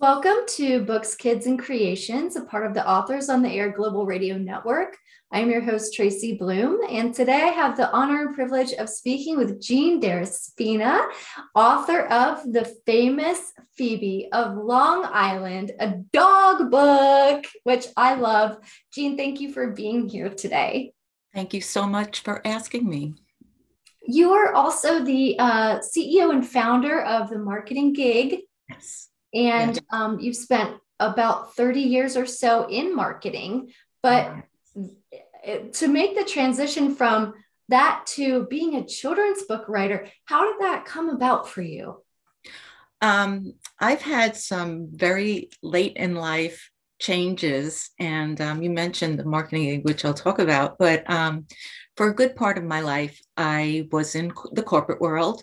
Welcome to Books, Kids, and Creations, a part of the Authors on the Air Global Radio Network. I'm your host, Tracy Bloom, and today I have the honor and privilege of speaking with Jean Derespina, author of the famous Phoebe of Long Island, a dog book, which I love. Jean, thank you for being here today. Thank you so much for asking me. You are also the uh, CEO and founder of the Marketing Gig. Yes and um, you've spent about 30 years or so in marketing but to make the transition from that to being a children's book writer how did that come about for you? Um, i've had some very late in life changes and um, you mentioned the marketing which i'll talk about but um, for a good part of my life i was in the corporate world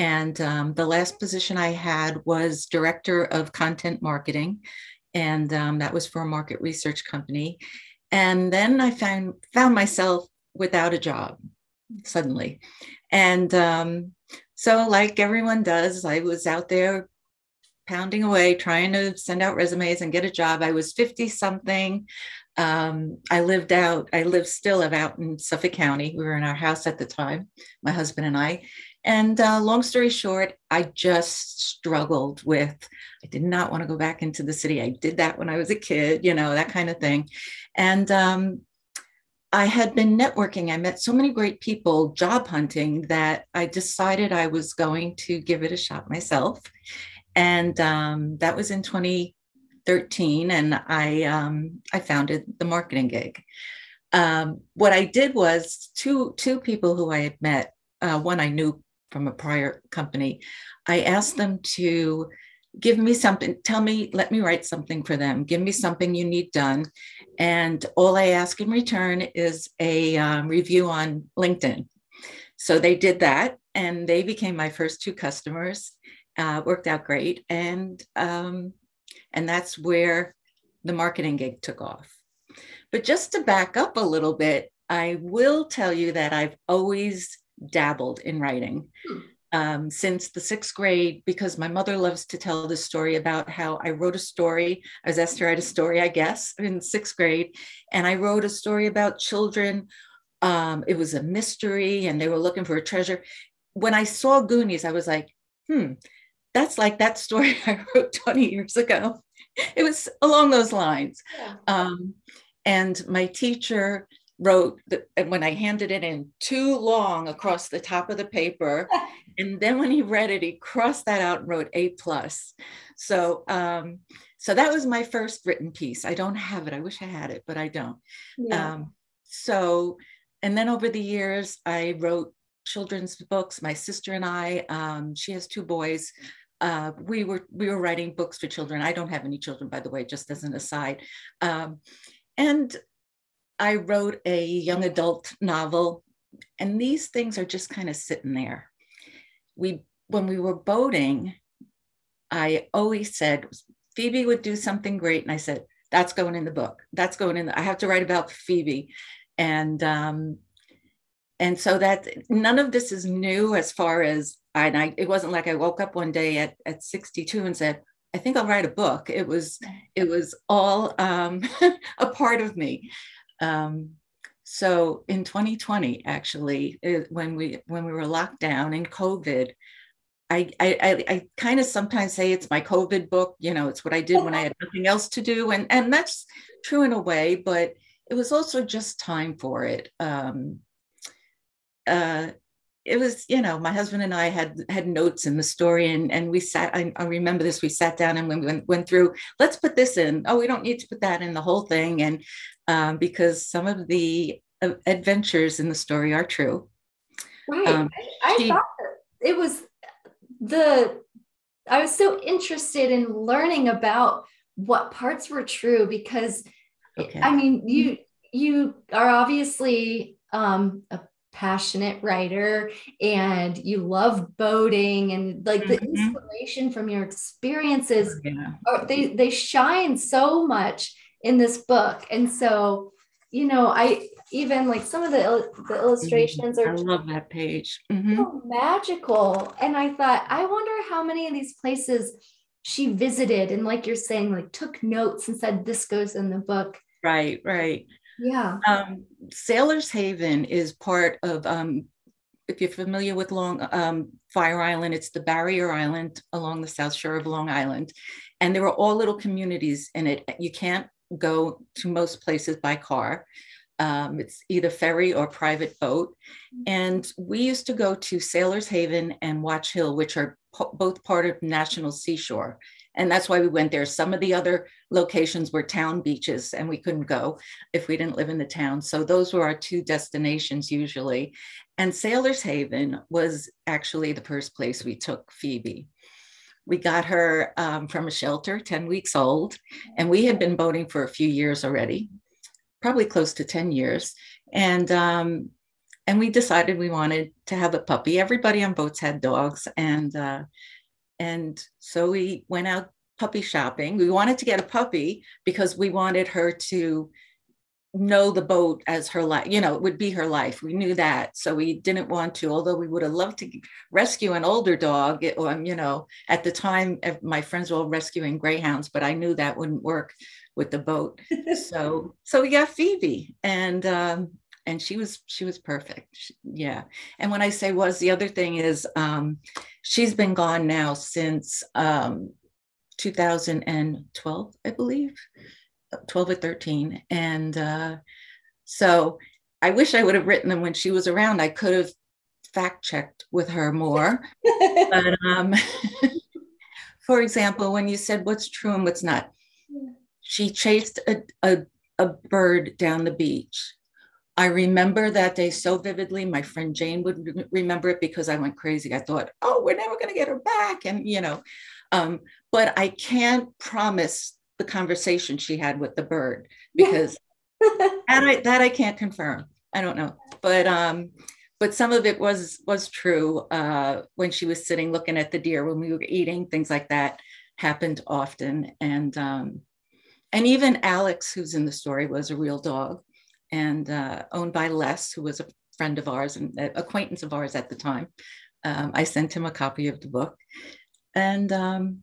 and um, the last position I had was director of content marketing. And um, that was for a market research company. And then I found, found myself without a job suddenly. And um, so, like everyone does, I was out there pounding away, trying to send out resumes and get a job. I was 50 something. Um, I lived out, I live still out in Suffolk County. We were in our house at the time, my husband and I. And uh, long story short, I just struggled with, I did not want to go back into the city. I did that when I was a kid, you know, that kind of thing. And um, I had been networking. I met so many great people job hunting that I decided I was going to give it a shot myself. And um, that was in 2013. And I, um, I founded the marketing gig. Um, what I did was two, two people who I had met uh, one I knew from a prior company, I asked them to give me something, tell me, let me write something for them, give me something you need done. And all I ask in return is a um, review on LinkedIn. So they did that and they became my first two customers. Uh, worked out great. And, um, and that's where the marketing gig took off. But just to back up a little bit, I will tell you that I've always dabbled in writing hmm. um, since the sixth grade because my mother loves to tell the story about how I wrote a story. I was asked to write a story, I guess, in sixth grade, and I wrote a story about children. Um, it was a mystery, and they were looking for a treasure. When I saw Goonies, I was like, hmm, that's like that story I wrote 20 years ago. It was along those lines. Yeah. Um, and my teacher wrote the, and when I handed it in too long across the top of the paper. and then when he read it, he crossed that out and wrote A plus. So um, so that was my first written piece. I don't have it. I wish I had it, but I don't. Yeah. Um, so and then over the years, I wrote children's books. My sister and I, um, she has two boys. Uh, we were we were writing books for children. I don't have any children, by the way, just as an aside. Um, and I wrote a young adult novel, and these things are just kind of sitting there. We, when we were boating, I always said Phoebe would do something great, and I said that's going in the book. That's going in. The, I have to write about Phoebe, and um, and so that none of this is new as far as I, I. It wasn't like I woke up one day at at 62 and said, I think I'll write a book. It was it was all um, a part of me. Um, so in 2020, actually, it, when we when we were locked down in COVID, I I, I, I kind of sometimes say it's my COVID book. You know, it's what I did when I had nothing else to do, and and that's true in a way, but it was also just time for it. Um, uh, it was you know my husband and i had had notes in the story and and we sat i, I remember this we sat down and we went, went through let's put this in oh we don't need to put that in the whole thing and um, because some of the uh, adventures in the story are true right um, i, I she, thought it was the i was so interested in learning about what parts were true because okay. i mean you you are obviously um, a passionate writer and you love boating and like mm-hmm. the inspiration from your experiences yeah. are, they they shine so much in this book. And so you know i even like some of the, the illustrations mm-hmm. are i love that page. Mm-hmm. so magical. And i thought i wonder how many of these places she visited and like you're saying like took notes and said this goes in the book. Right right. Yeah. Um, sailors haven is part of um, if you're familiar with long um, fire island it's the barrier island along the south shore of long island. And there are all little communities in it. You can't go to most places by car um, it's either ferry or private boat. And we used to go to Sailors Haven and Watch Hill, which are po- both part of National Seashore. And that's why we went there. Some of the other locations were town beaches, and we couldn't go if we didn't live in the town. So those were our two destinations usually. And Sailors Haven was actually the first place we took Phoebe. We got her um, from a shelter, 10 weeks old, and we had been boating for a few years already probably close to 10 years. And um, and we decided we wanted to have a puppy. Everybody on boats had dogs, and uh, and so we went out puppy shopping. We wanted to get a puppy because we wanted her to know the boat as her life you know it would be her life we knew that so we didn't want to although we would have loved to rescue an older dog it, um, you know at the time my friends were all rescuing greyhounds but i knew that wouldn't work with the boat. so so we got Phoebe and um and she was she was perfect. She, yeah. And when I say was the other thing is um she's been gone now since um 2012, I believe. 12 or 13 and uh so I wish I would have written them when she was around. I could have fact checked with her more. but um for example, when you said what's true and what's not, she chased a, a, a bird down the beach. I remember that day so vividly. My friend Jane would remember it because I went crazy. I thought, oh, we're never going to get her back. And, you know, um, but I can't promise the conversation she had with the bird because that, I, that I can't confirm. I don't know. But, um, but some of it was was true uh, when she was sitting looking at the deer when we were eating things like that happened often and um, and even Alex, who's in the story, was a real dog and uh, owned by Les, who was a friend of ours and acquaintance of ours at the time. Um, I sent him a copy of the book. And um,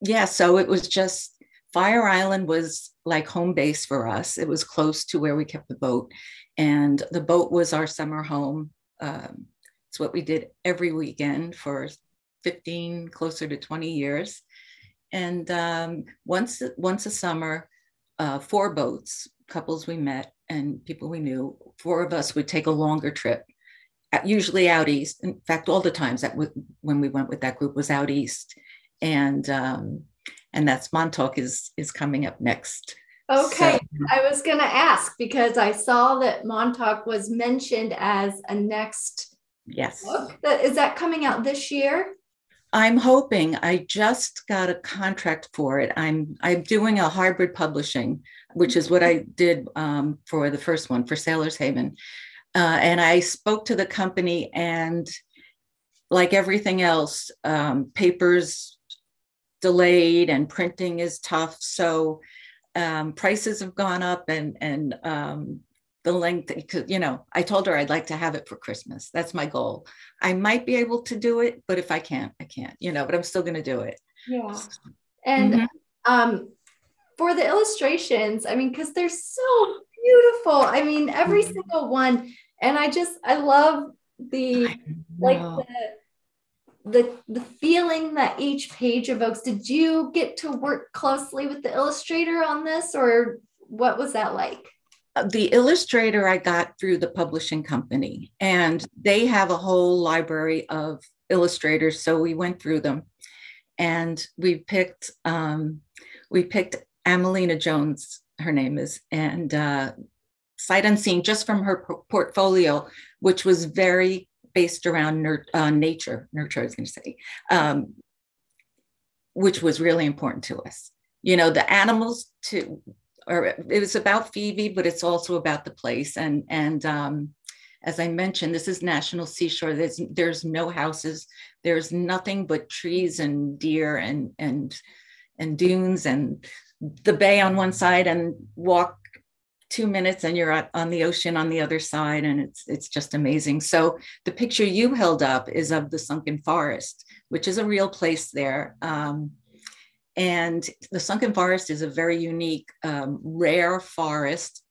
yeah, so it was just Fire Island was like home base for us. It was close to where we kept the boat. And the boat was our summer home. Um, it's what we did every weekend for 15, closer to 20 years. And um, once once a summer, uh, four boats, couples we met and people we knew, four of us would take a longer trip, usually out east. In fact, all the times that when we went with that group was out east, and um, and that's Montauk is is coming up next. Okay, so, I was going to ask because I saw that Montauk was mentioned as a next yes book. Is that coming out this year? I'm hoping I just got a contract for it. I'm I'm doing a hybrid publishing, which is what I did um, for the first one for Sailors Haven, uh, and I spoke to the company and, like everything else, um, papers delayed and printing is tough. So um, prices have gone up and and um, the length you know i told her i'd like to have it for christmas. That's my goal. I might be able to do it but if i can't i can't you know but i'm still going to do it. Yeah. And mm-hmm. um for the illustrations i mean because they're so beautiful. I mean every mm-hmm. single one. And i just i love the like the the the feeling that each page evokes did you get to work closely with the illustrator on this or what was that like the illustrator I got through the publishing company, and they have a whole library of illustrators. So we went through them, and we picked um, we picked Amelina Jones, her name is, and uh, sight unseen just from her portfolio, which was very based around uh, nature, nurture. I was going to say, um, which was really important to us. You know, the animals to or it was about Phoebe, but it's also about the place. And and um, as I mentioned, this is National Seashore. There's there's no houses. There's nothing but trees and deer and and and dunes and the bay on one side and walk two minutes and you're on the ocean on the other side and it's it's just amazing so the picture you held up is of the sunken forest which is a real place there um, And the Sunken Forest is a very unique, um, rare forest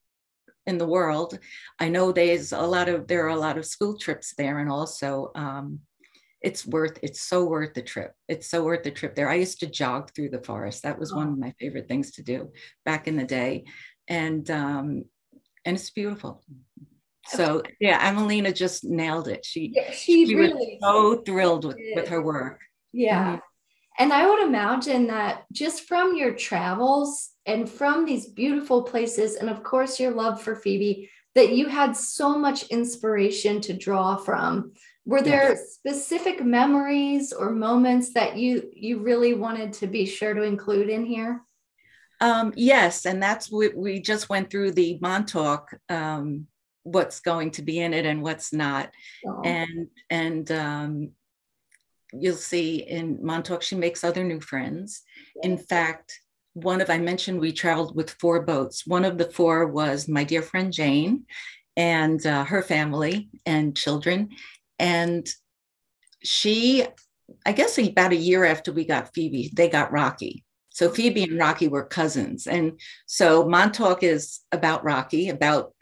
in the world. I know there's a lot of there are a lot of school trips there, and also um, it's worth it's so worth the trip. It's so worth the trip there. I used to jog through the forest. That was oh. one of my favorite things to do back in the day, and um, and it's beautiful. So yeah, Emelina just nailed it. She yeah, she, she really was so thrilled with, with her work. Yeah. Mm-hmm. And I would imagine that just from your travels and from these beautiful places, and of course your love for Phoebe, that you had so much inspiration to draw from. Were there yes. specific memories or moments that you you really wanted to be sure to include in here? Um, yes, and that's what we just went through the Montauk. Um, what's going to be in it and what's not, oh. and and um, you'll see in Montauk she makes other new friends. In fact, one of I mentioned we traveled with four boats. One of the four was my dear friend Jane and uh, her family and children, and she, I guess about a year after we got Phoebe, they got Rocky. So Phoebe and Rocky were cousins. And so Montauk is about Rocky, about,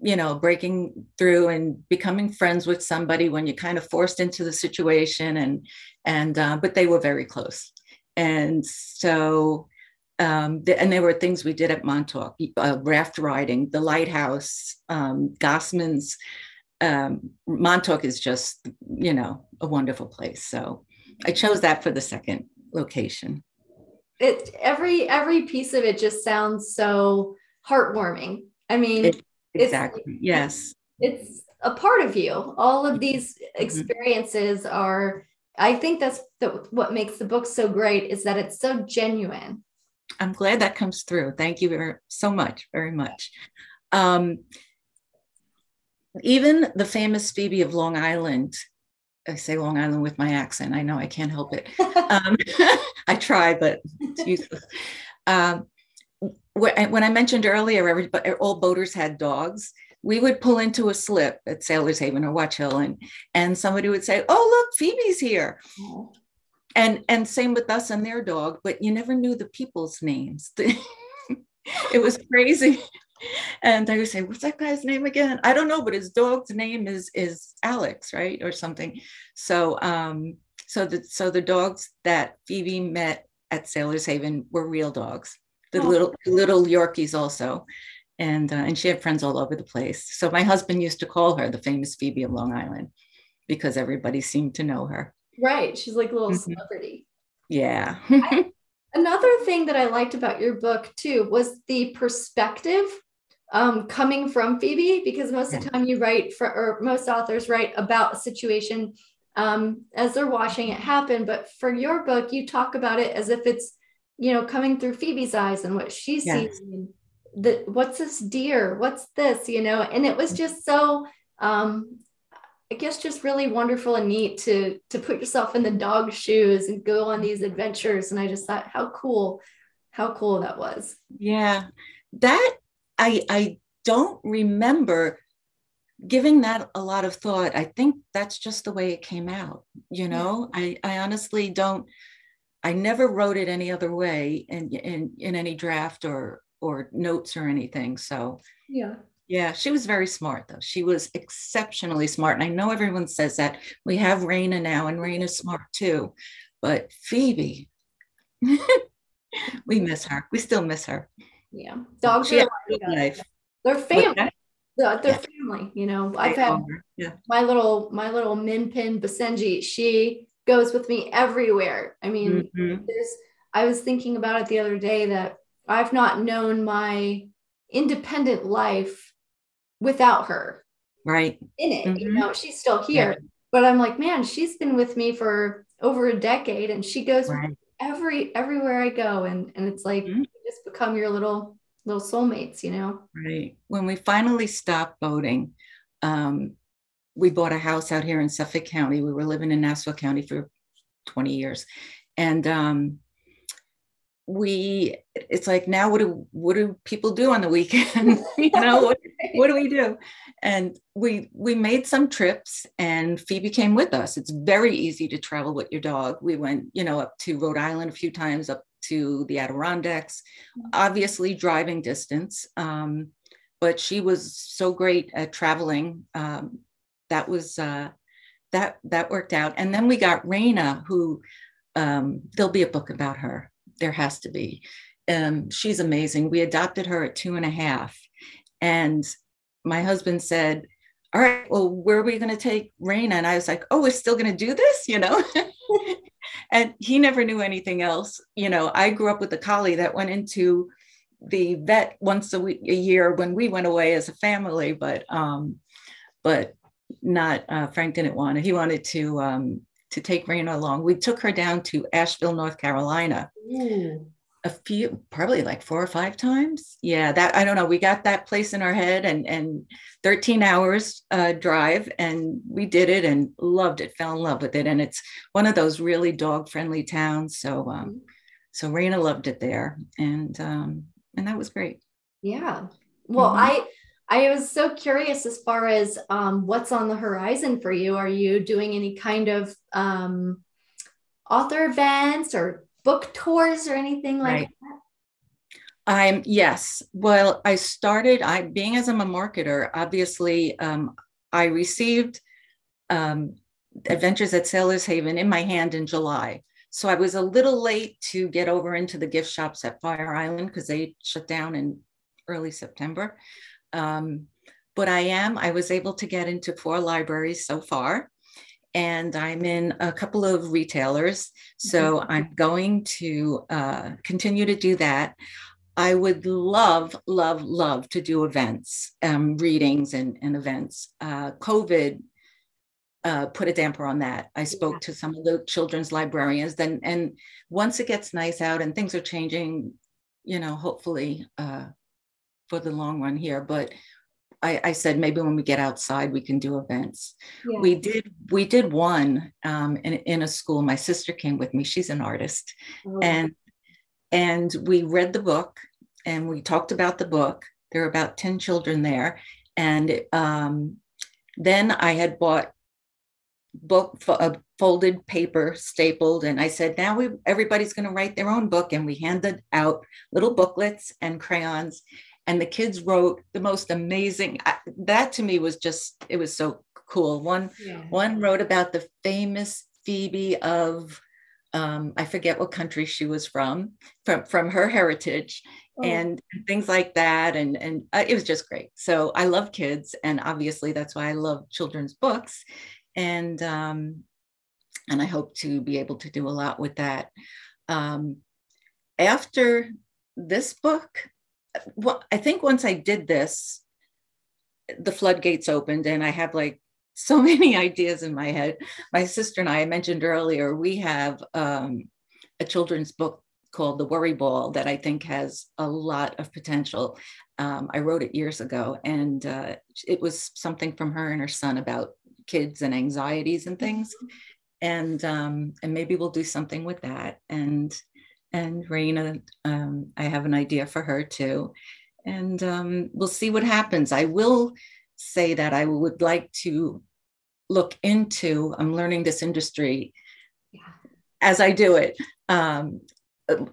you know, breaking through and becoming friends with somebody when you're kind of forced into the situation. And, and, uh, but they were very close. And so, um, the, and there were things we did at Montauk, uh, raft riding, the lighthouse, um, Gosman's. Um, Montauk is just, you know, a wonderful place. So I chose that for the second location it every every piece of it just sounds so heartwarming. I mean, it, exactly. It's, yes. It's a part of you. All of these mm-hmm. experiences mm-hmm. are I think that's the, what makes the book so great is that it's so genuine. I'm glad that comes through. Thank you very, so much, very much. Um, even the famous Phoebe of Long Island I say Long Island with my accent. I know I can't help it. Um, I try, but it's useless. Um, when I mentioned earlier, everybody, all boaters had dogs. We would pull into a slip at Sailor's Haven or Watch Hill, and and somebody would say, "Oh, look, Phoebe's here," oh. and and same with us and their dog. But you never knew the people's names. it was crazy and I would say, "What's that guy's name again?" I don't know, but his dog's name is is Alex, right, or something. So, um, so the so the dogs that Phoebe met at Sailor's Haven were real dogs. The oh. little little Yorkies also, and uh, and she had friends all over the place. So my husband used to call her the famous Phoebe of Long Island because everybody seemed to know her. Right, she's like a little mm-hmm. celebrity. Yeah. I, another thing that I liked about your book too was the perspective um, coming from Phoebe, because most of the time you write for, or most authors write about a situation um, as they're watching it happen. But for your book, you talk about it as if it's, you know, coming through Phoebe's eyes and what she yes. sees. The, what's this deer? What's this? You know, and it was just so, um, I guess, just really wonderful and neat to to put yourself in the dog's shoes and go on these adventures. And I just thought, how cool, how cool that was. Yeah, that I, I don't remember giving that a lot of thought. I think that's just the way it came out. You know, yeah. I, I honestly don't, I never wrote it any other way in, in, in any draft or, or notes or anything. So, yeah. Yeah, she was very smart though. She was exceptionally smart. And I know everyone says that. We have Raina now, and Raina's smart too. But Phoebe, we miss her. We still miss her. Yeah, dogs are like, they're family. They're, they're yeah. family. You know, I've had yeah. my little my little min pin Basenji. She goes with me everywhere. I mean, mm-hmm. there's. I was thinking about it the other day that I've not known my independent life without her. Right. In it, mm-hmm. you know, she's still here. Yeah. But I'm like, man, she's been with me for over a decade and she goes right. Every everywhere I go. And and it's like mm-hmm just become your little little soulmates, you know? Right. When we finally stopped boating, um, we bought a house out here in Suffolk County. We were living in Nassau County for 20 years. And um, we it's like now what do what do people do on the weekend? You know what, what do we do? And we we made some trips and phoebe came with us. It's very easy to travel with your dog. We went you know up to rhode island a few times up to the adirondacks mm-hmm. obviously driving distance um, but she was so great at traveling um, that was uh, that that worked out. And then we got raina who um, there'll be a book about her there has to be. Um, she's amazing. We adopted her at two and a half. And my husband said, All right, well, where are we going to take Raina? And I was like, Oh, we're still going to do this, you know? and he never knew anything else. You know, I grew up with a collie that went into the vet once a week, a year when we went away as a family, but um, but not uh, Frank didn't want it. He wanted to um, to take Raina along. We took her down to Asheville, North Carolina. A few, probably like four or five times. Yeah, that I don't know. We got that place in our head, and and 13 hours uh, drive, and we did it and loved it. Fell in love with it, and it's one of those really dog friendly towns. So, um, mm-hmm. so Raina loved it there, and um, and that was great. Yeah. Well, mm-hmm. I I was so curious as far as um, what's on the horizon for you. Are you doing any kind of um, author events or book tours or anything like right. that? I'm yes. Well, I started. I being as I'm a marketer, obviously, um, I received um, Adventures at Sailor's Haven in my hand in July. So I was a little late to get over into the gift shops at Fire Island because they shut down in early September. Um, but I am, I was able to get into four libraries so far, and I'm in a couple of retailers. So mm-hmm. I'm going to uh, continue to do that. I would love, love, love to do events, um, readings, and, and events. Uh, COVID uh, put a damper on that. I spoke yeah. to some of the children's librarians. Then, and once it gets nice out and things are changing, you know, hopefully uh, for the long run here, but I, I, said maybe when we get outside we can do events. Yeah. We did we did one um, in, in a school. My sister came with me. She's an artist, oh. and and we read the book and we talked about the book. There were about ten children there, and um, then I had bought book a folded paper stapled and i said now we everybody's going to write their own book and we handed out little booklets and crayons and the kids wrote the most amazing that to me was just it was so cool. One yeah. one wrote about the famous phoebe of um, i forget what country she was from from from her heritage oh. and things like that. And and uh, it was just great. So i love kids and obviously that's why i love children's books. And um, and i hope to be able to do a lot with that. Um, after this book well, I think once I did this, the floodgates opened and I have like so many ideas in my head. My sister and I, I mentioned earlier, we have um, a children's book called The Worry Ball that I think has a lot of potential. Um, I wrote it years ago, and uh, it was something from her and her son about kids and anxieties and things. Mm-hmm. And um, and maybe we'll do something with that. And and Raina, um, I have an idea for her too. And um, we'll see what happens. I will say that I would like to look into, I'm learning this industry yeah. as I do it, um,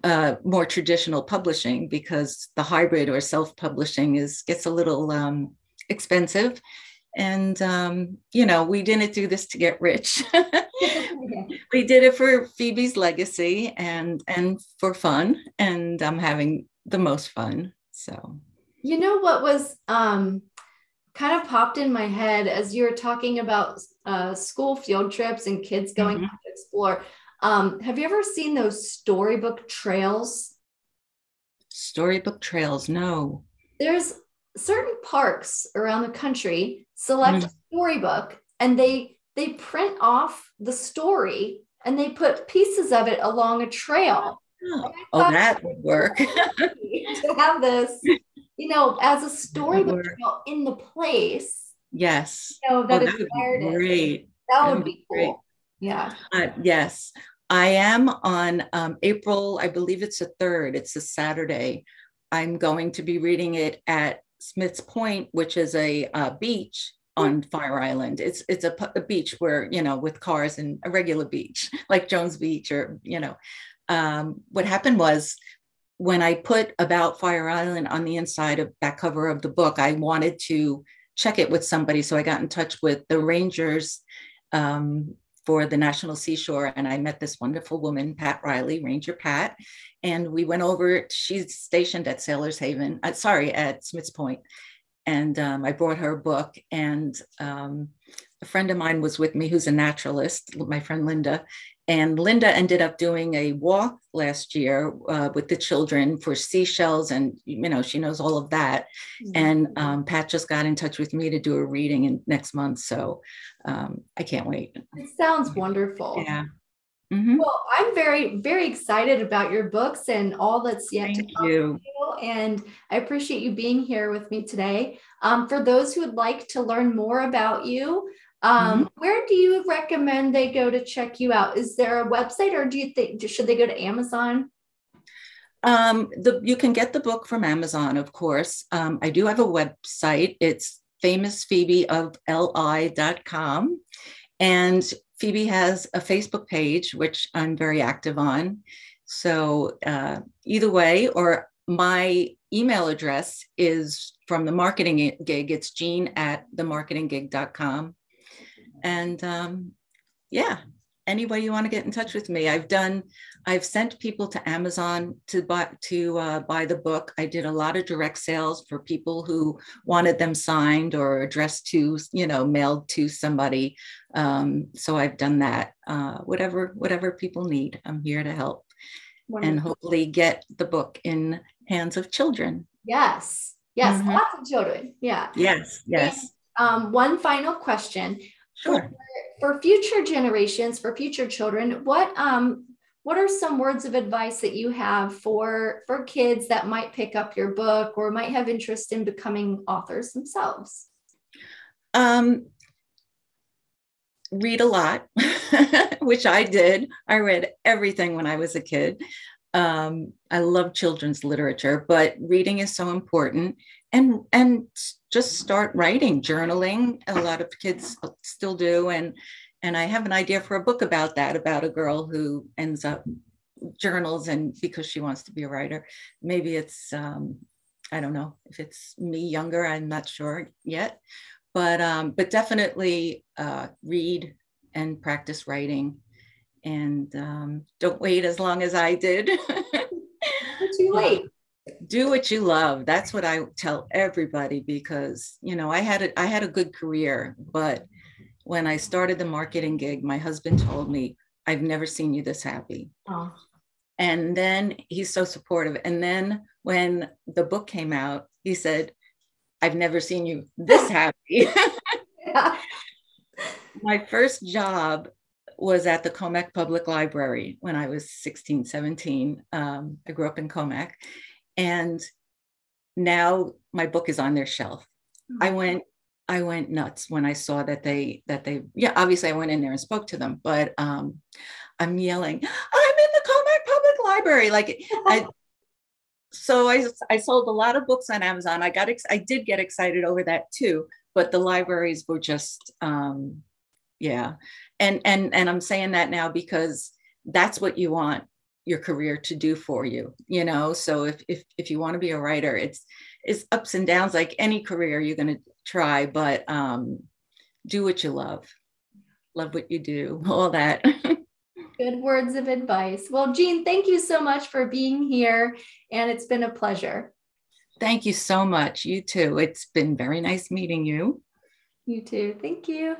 uh, more traditional publishing because the hybrid or self-publishing is gets a little um, expensive and um, you know we didn't do this to get rich. We did it for phoebe's legacy and and for fun and i'm having the most fun so. You know what was um, kind of popped in my head as you were talking about uh, school field trips and kids going mm-hmm. to explore um, have you ever seen those storybook trails? Storybook trails no. There's certain parks around the country select mm. a storybook and they they print off the story and they put pieces of it along a trail. Oh, oh that would work. to have this, you know, as a storybook trail in the place. Yes. You know, that, oh, that would be great. That, that would be, be cool. Great. Yeah. Uh, yes. I am on um, April, I believe it's the third, it's a Saturday. I'm going to be reading it at Smith's Point, which is a, a beach on Fire Island. It's it's a, a, beach where you know with cars and a regular beach like Jones Beach or you know. Um, what happened was when I put about Fire Island on the inside of that cover of the book, I wanted to check it with somebody, so I got in touch with the rangers um, for the National Seashore, and I met this wonderful woman, Pat Riley, Ranger Pat, and we went over. She's stationed at Sailors Haven, uh, sorry, at Smiths Point, and um, I brought her a book. And um, a friend of mine was with me who's a naturalist, my friend Linda. And Linda ended up doing a walk last year uh, with the children for seashells, and you know she knows all of that. Mm-hmm. And um, Pat just got in touch with me to do a reading in next month, so um, I can't wait. It sounds wonderful. Yeah. Mm-hmm. Well, I'm very, very excited about your books and all that's yet Thank to come. You. And I appreciate you being here with me today. Um, for those who would like to learn more about you, um, mm-hmm. where do you recommend they go to check you out? Is there a website, or do you think should they go to Amazon? Um, the, you can get the book from Amazon, of course. Um, I do have a website. It's famousphoebe.li.com. And Phoebe has a Facebook page, which I'm very active on. So uh, either way, or my email address is from the marketing gig. It's Jean at themarketinggig.com. And um, yeah, any way you want to get in touch with me. I've done, I've sent people to Amazon to buy to uh, buy the book. I did a lot of direct sales for people who wanted them signed or addressed to, you know, mailed to somebody. Um, so I've done that. Uh, whatever, whatever people need, I'm here to help, Wonderful. and hopefully get the book in hands of children. Yes, yes, mm-hmm. lots of children. Yeah. Yes, yes. And, um, one final question. Sure. For, for, future generations, for future children, what um what are some words of advice that you have for for kids that might pick up your book or might have interest in becoming authors themselves? Um, read a lot, which I did. I read everything when I was a kid. Um, I love children's literature, but reading is so important. And and just start writing, journaling. A lot of kids still do, and and I have an idea for a book about that, about a girl who ends up journals and because she wants to be a writer. Maybe it's um, I don't know if it's me younger. I'm not sure yet, but um, but definitely uh, read and practice writing, and um, don't wait as long as I did. too late do what you love that's what i tell everybody because you know i had a, i had a good career but when i started the marketing gig my husband told me i've never seen you this happy oh. and then he's so supportive and then when the book came out he said i've never seen you this happy my first job was at the Commack Public Library when I was 16, 17. Um, I grew up in Commack. And now my book is on their shelf. Mm-hmm. I went I went nuts when I saw that they that they yeah obviously I went in there and spoke to them but um I'm yelling I'm in the Commack Public Library like I so I I sold a lot of books on Amazon I got ex- I did get excited over that too but the libraries were just um yeah and and and I'm saying that now because that's what you want your career to do for you you know? So if if, if you want to be a writer it's it's ups and downs like any career you're going to try but um do what you love. Love what you do all that. Good words of advice. Well jean thank you so much for being here and it's been a pleasure. Thank you so much. You too. It's been very nice meeting you. You too. Thank you